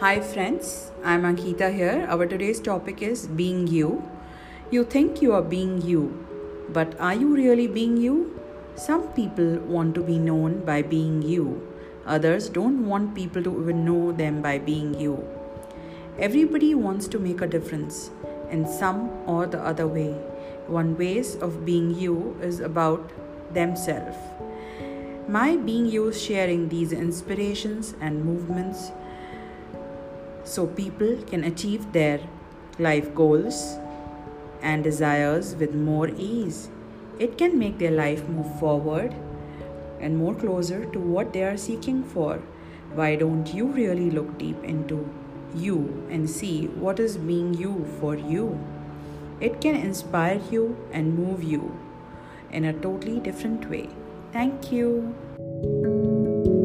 Hi, friends. I'm Ankita here. Our today's topic is being you. You think you are being you, but are you really being you? Some people want to be known by being you, others don't want people to even know them by being you. Everybody wants to make a difference in some or the other way. One ways of being you is about themselves. My being you sharing these inspirations and movements so people can achieve their life goals and desires with more ease. It can make their life move forward and more closer to what they are seeking for. Why don't you really look deep into you and see what is being you for you? It can inspire you and move you in a totally different way. Thank you.